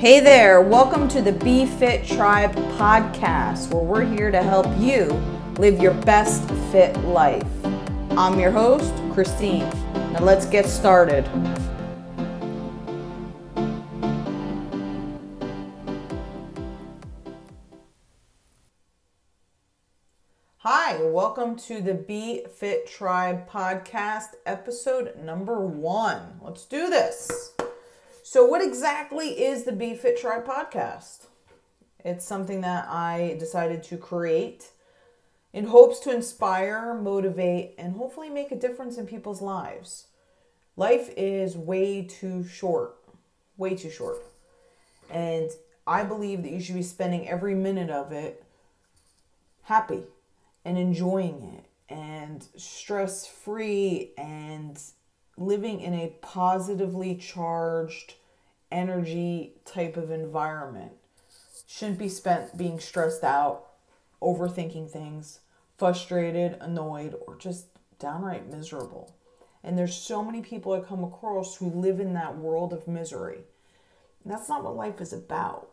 Hey there, welcome to the Be Fit Tribe podcast, where we're here to help you live your best fit life. I'm your host, Christine. Now let's get started. Hi, welcome to the Be Fit Tribe podcast, episode number one. Let's do this. So, what exactly is the Be Fit Tribe podcast? It's something that I decided to create in hopes to inspire, motivate, and hopefully make a difference in people's lives. Life is way too short, way too short. And I believe that you should be spending every minute of it happy and enjoying it and stress free and living in a positively charged energy type of environment. Shouldn't be spent being stressed out, overthinking things, frustrated, annoyed, or just downright miserable. And there's so many people I come across who live in that world of misery. And that's not what life is about.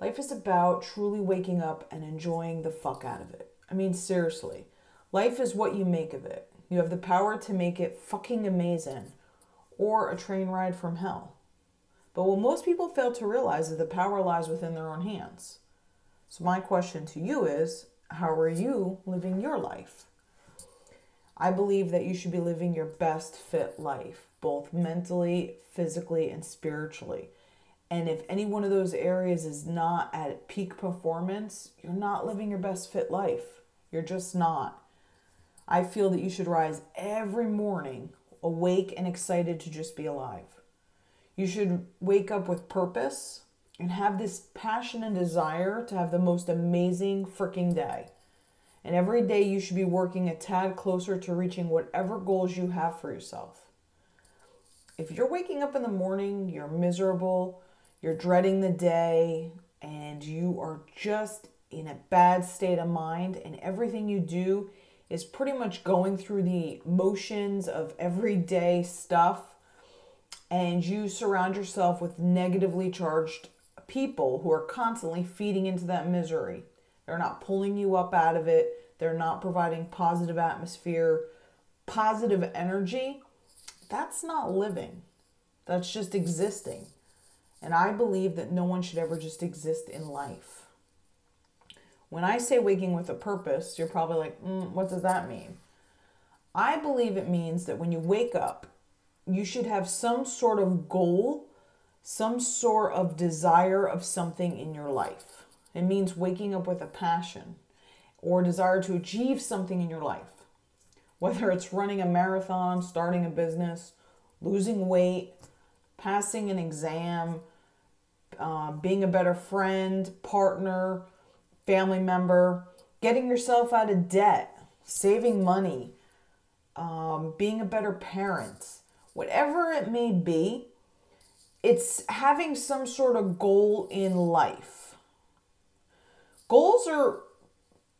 Life is about truly waking up and enjoying the fuck out of it. I mean, seriously, life is what you make of it. You have the power to make it fucking amazing or a train ride from hell. But what most people fail to realize is the power lies within their own hands. So, my question to you is how are you living your life? I believe that you should be living your best fit life, both mentally, physically, and spiritually. And if any one of those areas is not at peak performance, you're not living your best fit life. You're just not. I feel that you should rise every morning awake and excited to just be alive. You should wake up with purpose and have this passion and desire to have the most amazing freaking day. And every day you should be working a tad closer to reaching whatever goals you have for yourself. If you're waking up in the morning, you're miserable, you're dreading the day, and you are just in a bad state of mind, and everything you do is pretty much going through the motions of everyday stuff, and you surround yourself with negatively charged people who are constantly feeding into that misery. They're not pulling you up out of it, they're not providing positive atmosphere, positive energy. That's not living, that's just existing. And I believe that no one should ever just exist in life. When I say waking with a purpose, you're probably like, mm, what does that mean? I believe it means that when you wake up, you should have some sort of goal, some sort of desire of something in your life. It means waking up with a passion or desire to achieve something in your life. Whether it's running a marathon, starting a business, losing weight, passing an exam, uh, being a better friend, partner, family member, getting yourself out of debt, saving money, um, being a better parent, whatever it may be, it's having some sort of goal in life. Goals are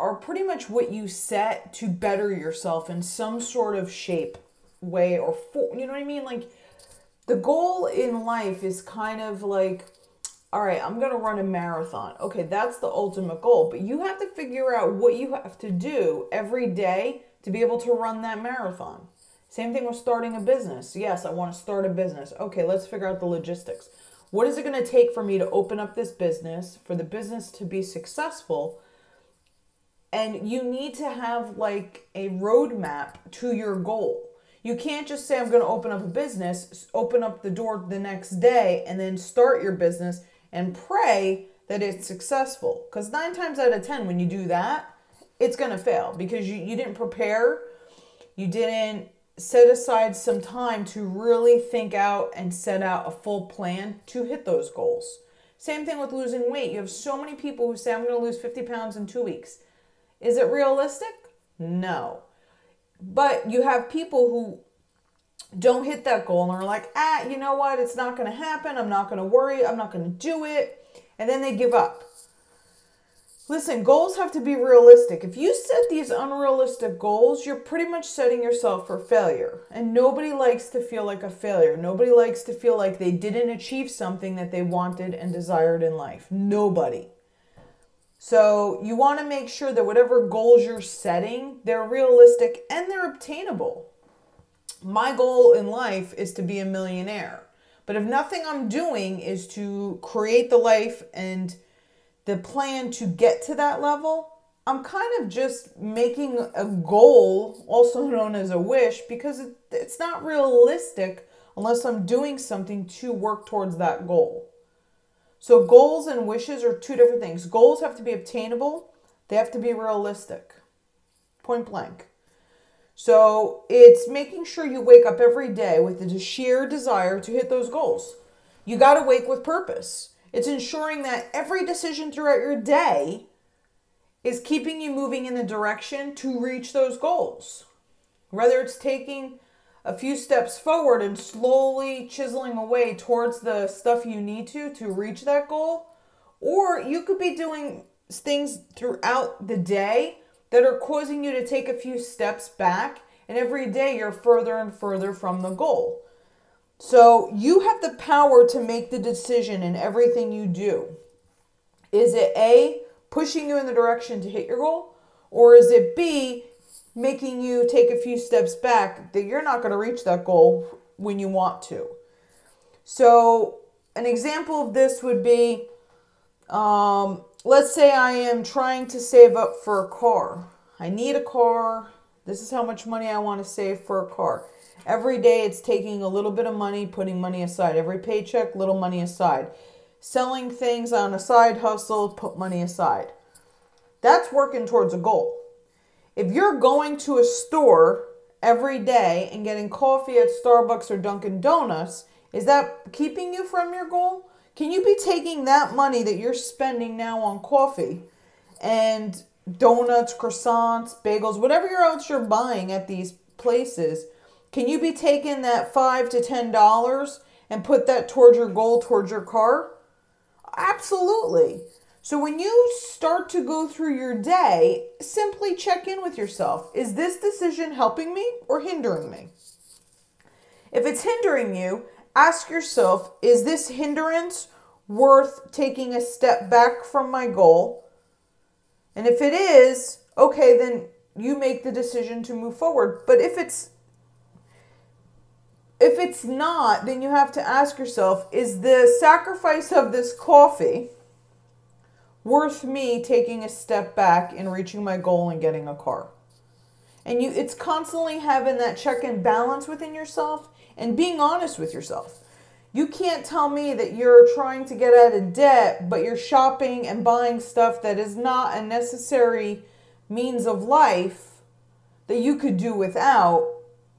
are pretty much what you set to better yourself in some sort of shape, way, or form. You know what I mean? Like the goal in life is kind of like all right, I'm going to run a marathon. Okay, that's the ultimate goal, but you have to figure out what you have to do every day to be able to run that marathon. Same thing with starting a business. Yes, I want to start a business. Okay, let's figure out the logistics. What is it going to take for me to open up this business, for the business to be successful? And you need to have like a roadmap to your goal. You can't just say, I'm going to open up a business, open up the door the next day, and then start your business and pray that it's successful. Because nine times out of 10, when you do that, it's going to fail because you, you didn't prepare, you didn't set aside some time to really think out and set out a full plan to hit those goals. Same thing with losing weight. You have so many people who say, I'm going to lose 50 pounds in two weeks. Is it realistic? No. But you have people who don't hit that goal and are like, ah, you know what? It's not going to happen. I'm not going to worry. I'm not going to do it. And then they give up. Listen, goals have to be realistic. If you set these unrealistic goals, you're pretty much setting yourself for failure. And nobody likes to feel like a failure. Nobody likes to feel like they didn't achieve something that they wanted and desired in life. Nobody. So, you want to make sure that whatever goals you're setting, they're realistic and they're obtainable. My goal in life is to be a millionaire. But if nothing I'm doing is to create the life and the plan to get to that level, I'm kind of just making a goal, also known as a wish, because it, it's not realistic unless I'm doing something to work towards that goal. So, goals and wishes are two different things. Goals have to be obtainable, they have to be realistic, point blank. So, it's making sure you wake up every day with the sheer desire to hit those goals. You got to wake with purpose. It's ensuring that every decision throughout your day is keeping you moving in the direction to reach those goals. Whether it's taking a few steps forward and slowly chiseling away towards the stuff you need to to reach that goal, or you could be doing things throughout the day that are causing you to take a few steps back, and every day you're further and further from the goal. So you have the power to make the decision in everything you do. Is it A, pushing you in the direction to hit your goal? Or is it B, making you take a few steps back that you're not going to reach that goal when you want to? So, an example of this would be um, let's say I am trying to save up for a car. I need a car. This is how much money I want to save for a car. Every day it's taking a little bit of money, putting money aside. Every paycheck, little money aside. Selling things on a side hustle, put money aside. That's working towards a goal. If you're going to a store every day and getting coffee at Starbucks or Dunkin' Donuts, is that keeping you from your goal? Can you be taking that money that you're spending now on coffee and donuts, croissants, bagels, whatever else you're buying at these places can you be taking that five to ten dollars and put that towards your goal, towards your car? Absolutely. So when you start to go through your day, simply check in with yourself. Is this decision helping me or hindering me? If it's hindering you, ask yourself, is this hindrance worth taking a step back from my goal? And if it is, okay, then you make the decision to move forward. But if it's if it's not, then you have to ask yourself is the sacrifice of this coffee worth me taking a step back and reaching my goal and getting a car? And you it's constantly having that check and balance within yourself and being honest with yourself. You can't tell me that you're trying to get out of debt, but you're shopping and buying stuff that is not a necessary means of life that you could do without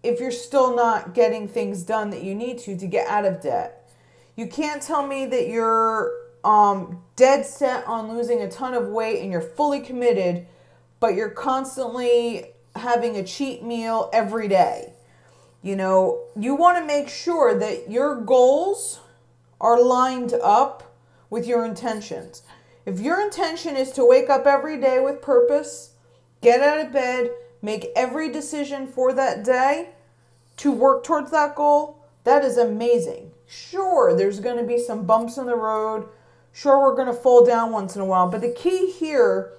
if you're still not getting things done that you need to to get out of debt. You can't tell me that you're um, dead set on losing a ton of weight and you're fully committed, but you're constantly having a cheat meal every day. You know, you want to make sure that your goals are lined up with your intentions. If your intention is to wake up every day with purpose, get out of bed, make every decision for that day to work towards that goal, that is amazing. Sure, there's going to be some bumps in the road. Sure, we're going to fall down once in a while. But the key here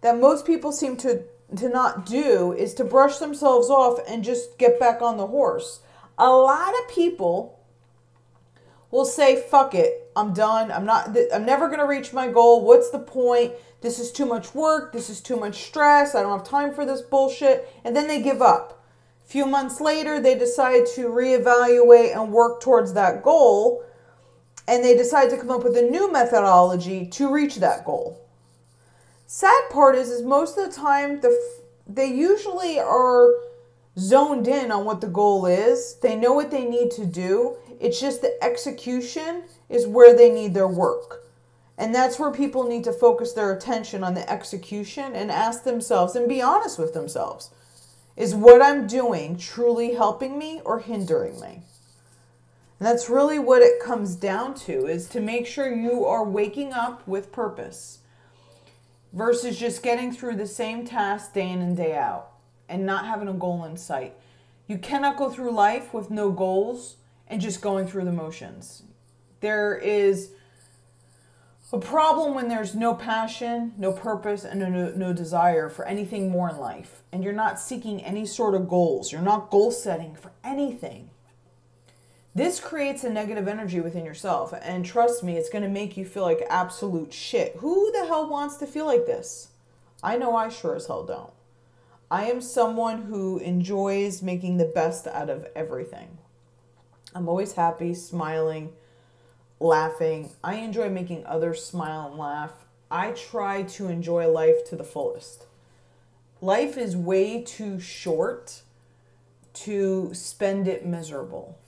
that most people seem to, to not do is to brush themselves off and just get back on the horse. A lot of people will say, fuck it, I'm done. I'm not, I'm never going to reach my goal. What's the point? This is too much work. This is too much stress. I don't have time for this bullshit. And then they give up. Few months later, they decide to reevaluate and work towards that goal. And they decide to come up with a new methodology to reach that goal. Sad part is, is most of the time, the they usually are zoned in on what the goal is. They know what they need to do. It's just the execution is where they need their work. And that's where people need to focus their attention on the execution and ask themselves and be honest with themselves. Is what I'm doing truly helping me or hindering me? And that's really what it comes down to is to make sure you are waking up with purpose. versus just getting through the same task day in and day out and not having a goal in sight. You cannot go through life with no goals and just going through the motions. There is a problem when there's no passion, no purpose, and no, no desire for anything more in life, and you're not seeking any sort of goals. You're not goal setting for anything. This creates a negative energy within yourself, and trust me, it's going to make you feel like absolute shit. Who the hell wants to feel like this? I know I sure as hell don't. I am someone who enjoys making the best out of everything. I'm always happy, smiling, laughing. I enjoy making others smile and laugh. I try to enjoy life to the fullest. Life is way too short to spend it miserable.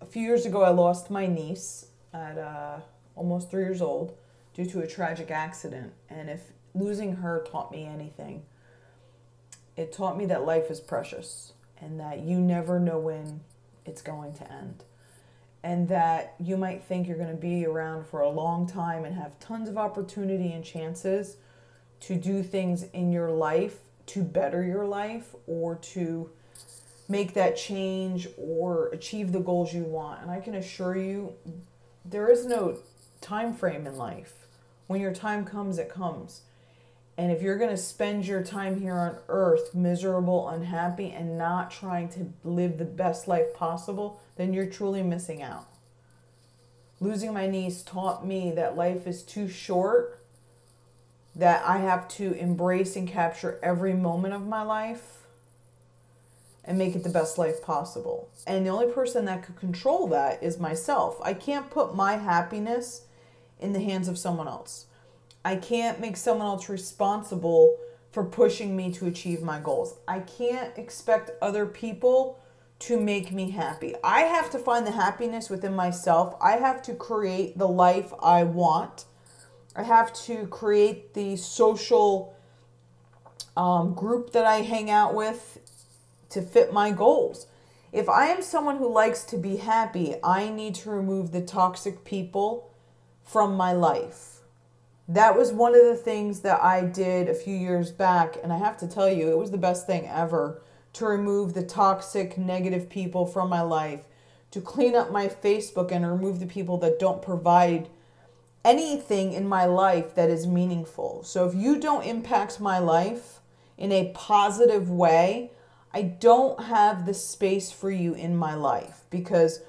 A few years ago, I lost my niece at uh, almost three years old due to a tragic accident. And if losing her taught me anything, it taught me that life is precious and that you never know when it's going to end and that you might think you're going to be around for a long time and have tons of opportunity and chances to do things in your life to better your life or to make that change or achieve the goals you want. And i can assure you there is no time frame in life. When your time comes it comes and if you're going to spend your time here on earth miserable unhappy and not trying to live the best life possible then you're truly missing out. Losing my niece taught me that life is too short, that I have to embrace and capture every moment of my life and make it the best life possible. And the only person that could control that is myself. I can't put my happiness in the hands of someone else. I can't make someone else responsible for pushing me to achieve my goals. I can't expect other people to make me happy. I have to find the happiness within myself. I have to create the life I want. I have to create the social um, group that I hang out with to fit my goals. If I am someone who likes to be happy, I need to remove the toxic people from my life. That was one of the things that I did a few years back, and I have to tell you, it was the best thing ever to remove the toxic, negative people from my life, to clean up my Facebook and remove the people that don't provide anything in my life that is meaningful. So if you don't impact my life in a positive way, I don't have the space for you in my life because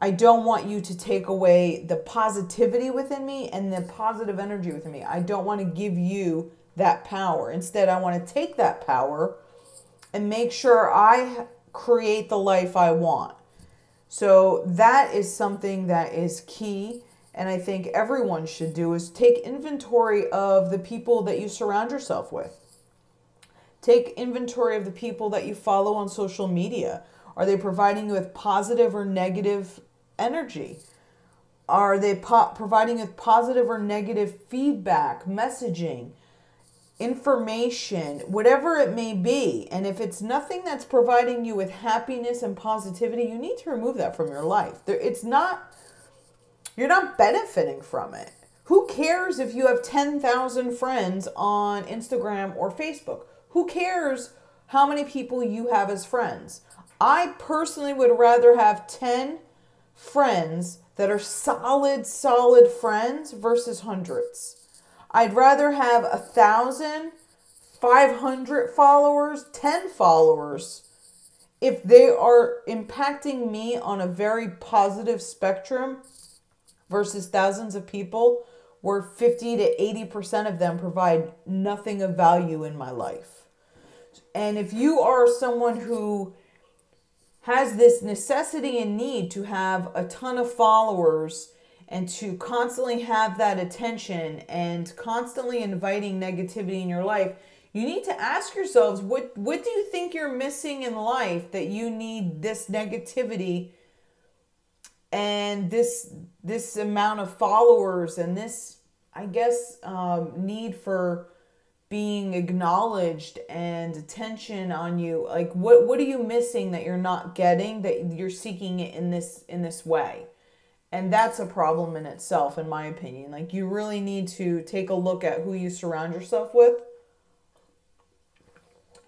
I don't want you to take away the positivity within me and the positive energy within me. I don't want to give you that power. Instead, I want to take that power and make sure I create the life I want. So that is something that is key and I think everyone should do is take inventory of the people that you surround yourself with. Take inventory of the people that you follow on social media. Are they providing you with positive or negative energy? Are they po- providing with positive or negative feedback, messaging? information, whatever it may be. And if it's nothing that's providing you with happiness and positivity, you need to remove that from your life. It's not, you're not benefiting from it. Who cares if you have 10,000 friends on Instagram or Facebook? Who cares how many people you have as friends? I personally would rather have 10 friends that are solid, solid friends versus hundreds. I'd rather have a thousand, five hundred followers, ten followers, if they are impacting me on a very positive spectrum versus thousands of people where 50 to 80% of them provide nothing of value in my life. And if you are someone who has this necessity and need to have a ton of followers and to constantly have that attention and constantly inviting negativity in your life, you need to ask yourselves what what do you think you're missing in life that you need this negativity and this this amount of followers and this I guess um, need for being acknowledged and attention on you like what what are you missing that you're not getting that you're seeking it in this in this way And that's a problem in itself, in my opinion. Like, you really need to take a look at who you surround yourself with.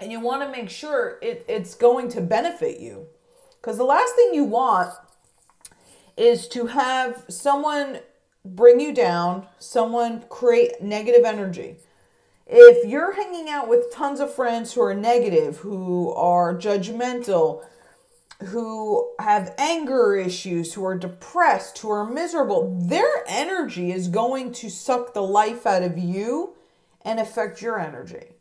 And you want to make sure it, it's going to benefit you. Because the last thing you want is to have someone bring you down, someone create negative energy. If you're hanging out with tons of friends who are negative, who are judgmental, who have anger issues, who are depressed, who are miserable, their energy is going to suck the life out of you and affect your energy.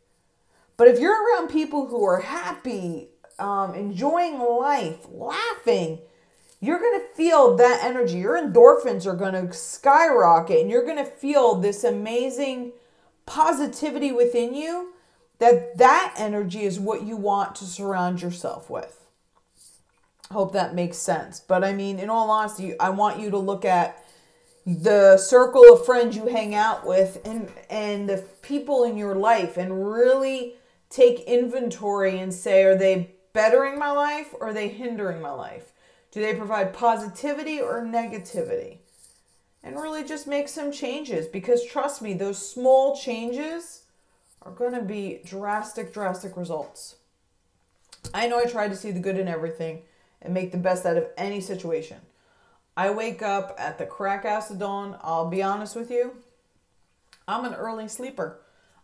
But if you're around people who are happy, um, enjoying life, laughing, you're going to feel that energy. Your endorphins are going to skyrocket and you're going to feel this amazing positivity within you that that energy is what you want to surround yourself with. Hope that makes sense. But I mean, in all honesty, I want you to look at the circle of friends you hang out with and and the people in your life and really take inventory and say are they bettering my life or are they hindering my life? Do they provide positivity or negativity? And really just make some changes because trust me, those small changes are going to be drastic, drastic results. I know I try to see the good in everything and make the best out of any situation. I wake up at the crack ass of dawn. I'll be honest with you. I'm an early sleeper.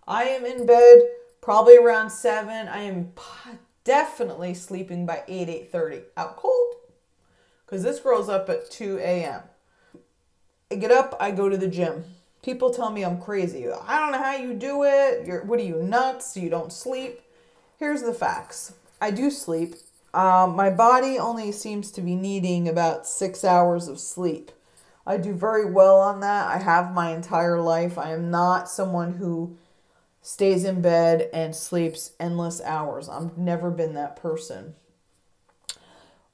I am in bed probably around 7. I am definitely sleeping by 8, 8.30. Out cold because this girl's up at 2 a.m. I get up, I go to the gym. People tell me I'm crazy. I don't know how you do it. You're what are you nuts? You don't sleep. Here's the facts. I do sleep. Um, my body only seems to be needing about six hours of sleep. I do very well on that. I have my entire life. I am not someone who stays in bed and sleeps endless hours. I've never been that person.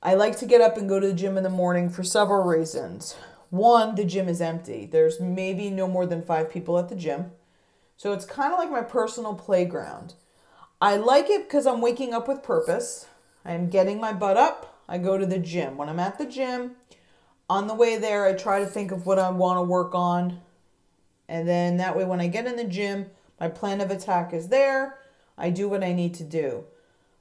I like to get up and go to the gym in the morning for several reasons. One, the gym is empty. There's maybe no more than five people at the gym. So it's kind of like my personal playground. I like it because I'm waking up with purpose. I'm getting my butt up. I go to the gym. When I'm at the gym, on the way there, I try to think of what I want to work on. And then that way, when I get in the gym, my plan of attack is there. I do what I need to do.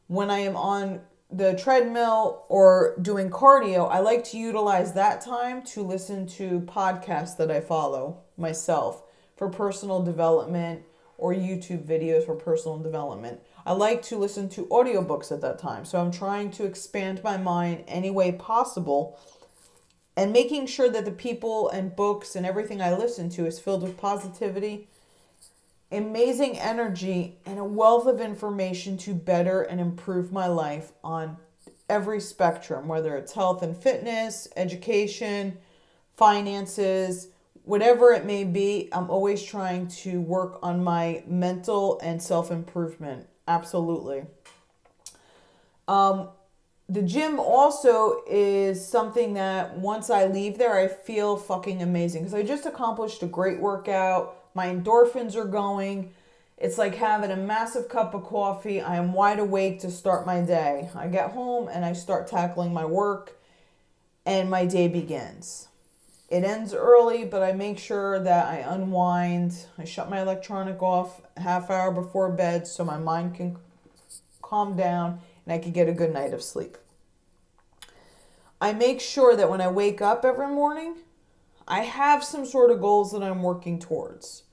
When I am on the treadmill or doing cardio, I like to utilize that time to listen to podcasts that I follow myself for personal development or YouTube videos for personal development. I like to listen to audiobooks at that time. So I'm trying to expand my mind any way possible and making sure that the people and books and everything I listen to is filled with positivity amazing energy and a wealth of information to better and improve my life on every spectrum, whether it's health and fitness, education, finances, whatever it may be. I'm always trying to work on my mental and self improvement. Absolutely. Um, the gym also is something that once I leave there, I feel fucking amazing because I just accomplished a great workout my endorphins are going. It's like having a massive cup of coffee. I am wide awake to start my day. I get home and I start tackling my work, and my day begins. It ends early, but I make sure that I unwind. I shut my electronic off half hour before bed so my mind can calm down and I can get a good night of sleep. I make sure that when I wake up every morning, I have some sort of goals that I'm working towards.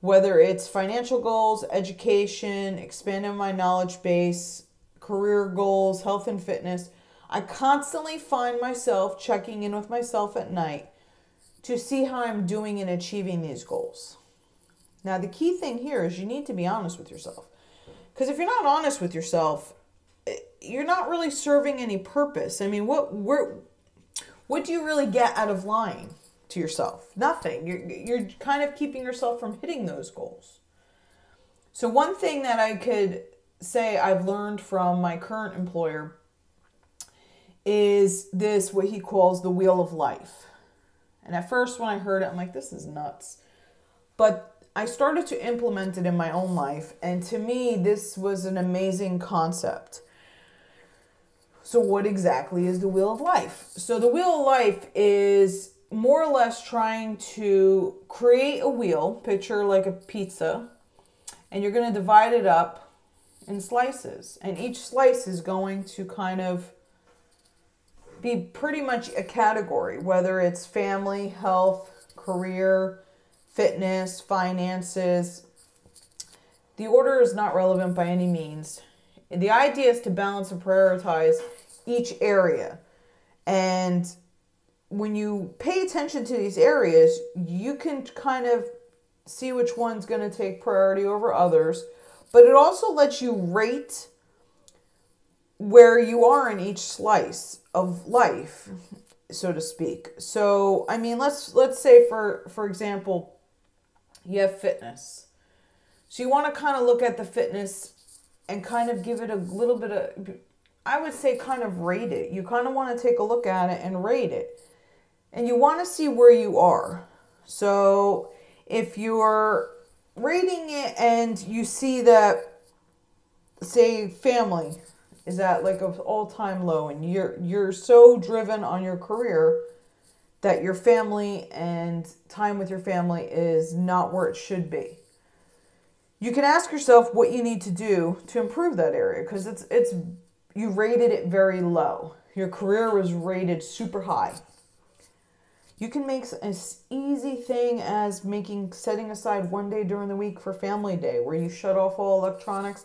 Whether it's financial goals, education, expanding my knowledge base, career goals, health and fitness, I constantly find myself checking in with myself at night to see how I'm doing in achieving these goals. Now, the key thing here is you need to be honest with yourself. Because if you're not honest with yourself, eh, you're not really serving any purpose. I mean, what where, what do you really get out of lying? To yourself. Nothing. You're, you're kind of keeping yourself from hitting those goals. So, one thing that I could say I've learned from my current employer is this what he calls the wheel of life. And at first, when I heard it, I'm like, this is nuts. But I started to implement it in my own life. And to me, this was an amazing concept. So, what exactly is the wheel of life? So, the wheel of life is more or less trying to create a wheel, picture like a pizza, and you're going to divide it up in slices. And each slice is going to kind of be pretty much a category, whether it's family, health, career, fitness, finances. The order is not relevant by any means. The idea is to balance and prioritize each area. And when you pay attention to these areas, you can kind of see which one's going to take priority over others. But it also lets you rate where you are in each slice of life, so to speak. So, I mean, let's let's say for for example, you have fitness. So you want to kind of look at the fitness and kind of give it a little bit of I would say kind of rate it. You kind of want to take a look at it and rate it. And you want to see where you are. So if you're rating it and you see that say family is at like an all-time low and you're you're so driven on your career that your family and time with your family is not where it should be. You can ask yourself what you need to do to improve that area because it's it's you rated it very low. Your career was rated super high you can make as easy thing as making setting aside one day during the week for family day where you shut off all electronics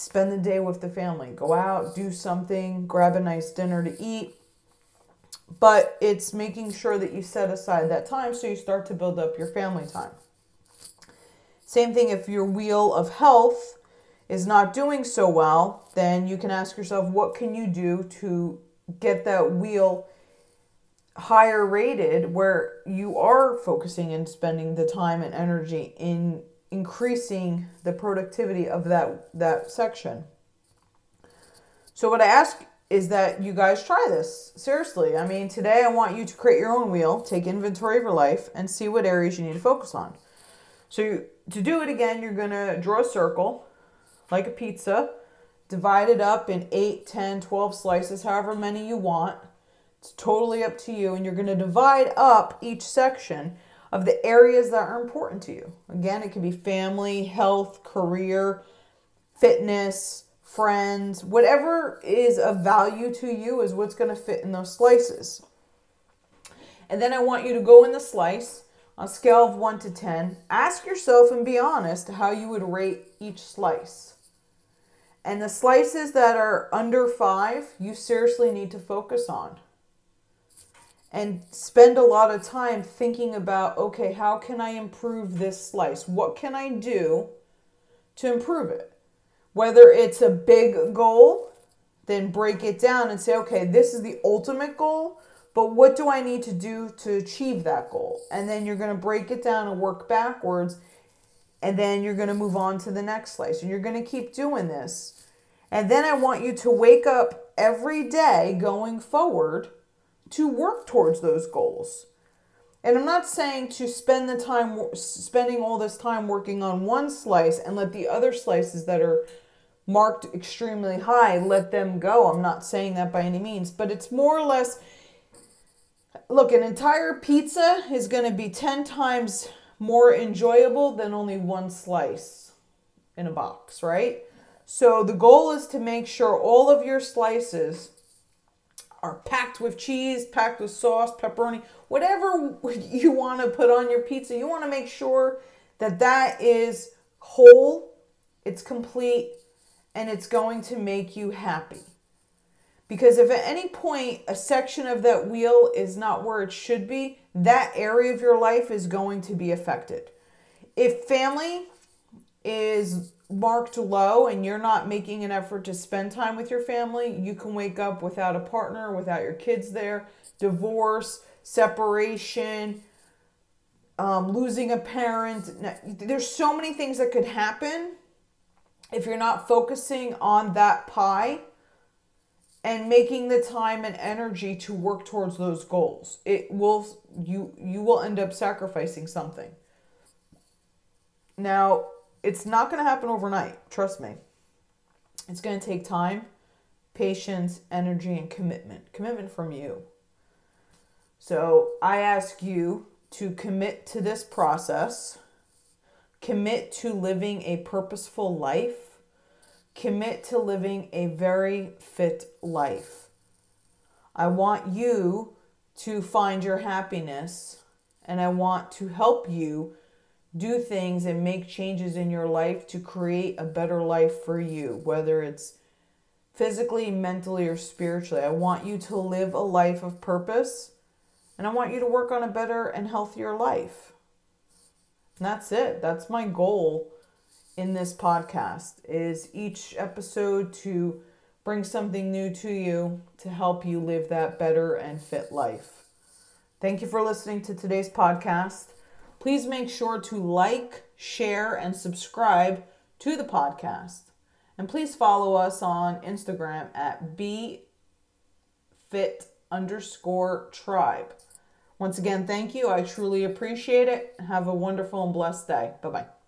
spend the day with the family, go out, do something, grab a nice dinner to eat. But it's making sure that you set aside that time so you start to build up your family time. Same thing if your wheel of health is not doing so well, then you can ask yourself what can you do to get that wheel higher rated where you are focusing and spending the time and energy in increasing the productivity of that that section. So what I ask is that you guys try this. Seriously. I mean, today I want you to create your own wheel, take inventory of your life and see what areas you need to focus on. So you, to do it again, you're going to draw a circle like a pizza, divide it up in 8, 10, 12 slices, however many you want. It's totally up to you and you're going to divide up each section of the areas that are important to you. Again, it could be family, health, career, fitness, friends, whatever is of value to you is what's going to fit in those slices. And then I want you to go in the slice on a scale of 1 to 10. Ask yourself and be honest how you would rate each slice. And the slices that are under 5, you seriously need to focus on and spend a lot of time thinking about okay, how can I improve this slice? What can I do to improve it? Whether it's a big goal, then break it down and say, okay, this is the ultimate goal, but what do I need to do to achieve that goal? And then you're going to break it down and work backwards, and then you're going to move on to the next slice, and you're going to keep doing this. And then I want you to wake up every day going forward to work towards those goals. And I'm not saying to spend the time spending all this time working on one slice and let the other slices that are marked extremely high let them go. I'm not saying that by any means, but it's more or less look, an entire pizza is going to be 10 times more enjoyable than only one slice in a box, right? So the goal is to make sure all of your slices are packed with cheese, packed with sauce, pepperoni, whatever you want to put on your pizza. You want to make sure that that is whole, it's complete, and it's going to make you happy. Because if at any point a section of that wheel is not where it should be, that area of your life is going to be affected. If family is marked low and you're not making an effort to spend time with your family, you can wake up without a partner, without your kids there, divorce, separation, um, losing a parent. There's so many things that could happen if you're not focusing on that pie and making the time and energy to work towards those goals. It will you you will end up sacrificing something. Now, it's not going to happen overnight. Trust me. It's going to take time. patience, energy, and commitment. Commitment from you. So I ask you to commit to this process, commit to living a purposeful life, commit to living a very fit life. I want you to find your happiness and I want to help you do things and make changes in your life to create a better life for you, whether it's physically, mentally, or spiritually. I want you to live a life of purpose and I want you to work on a better and healthier life. And that's it. That's my goal in this podcast is each episode to bring something new to you to help you live that better and fit life. Thank you for listening to today's podcast. Please make sure to like, share, and subscribe to the podcast. And please follow us on Instagram at bfit underscore tribe. Once again, thank you. I truly appreciate it. Have a wonderful and blessed day. Bye bye.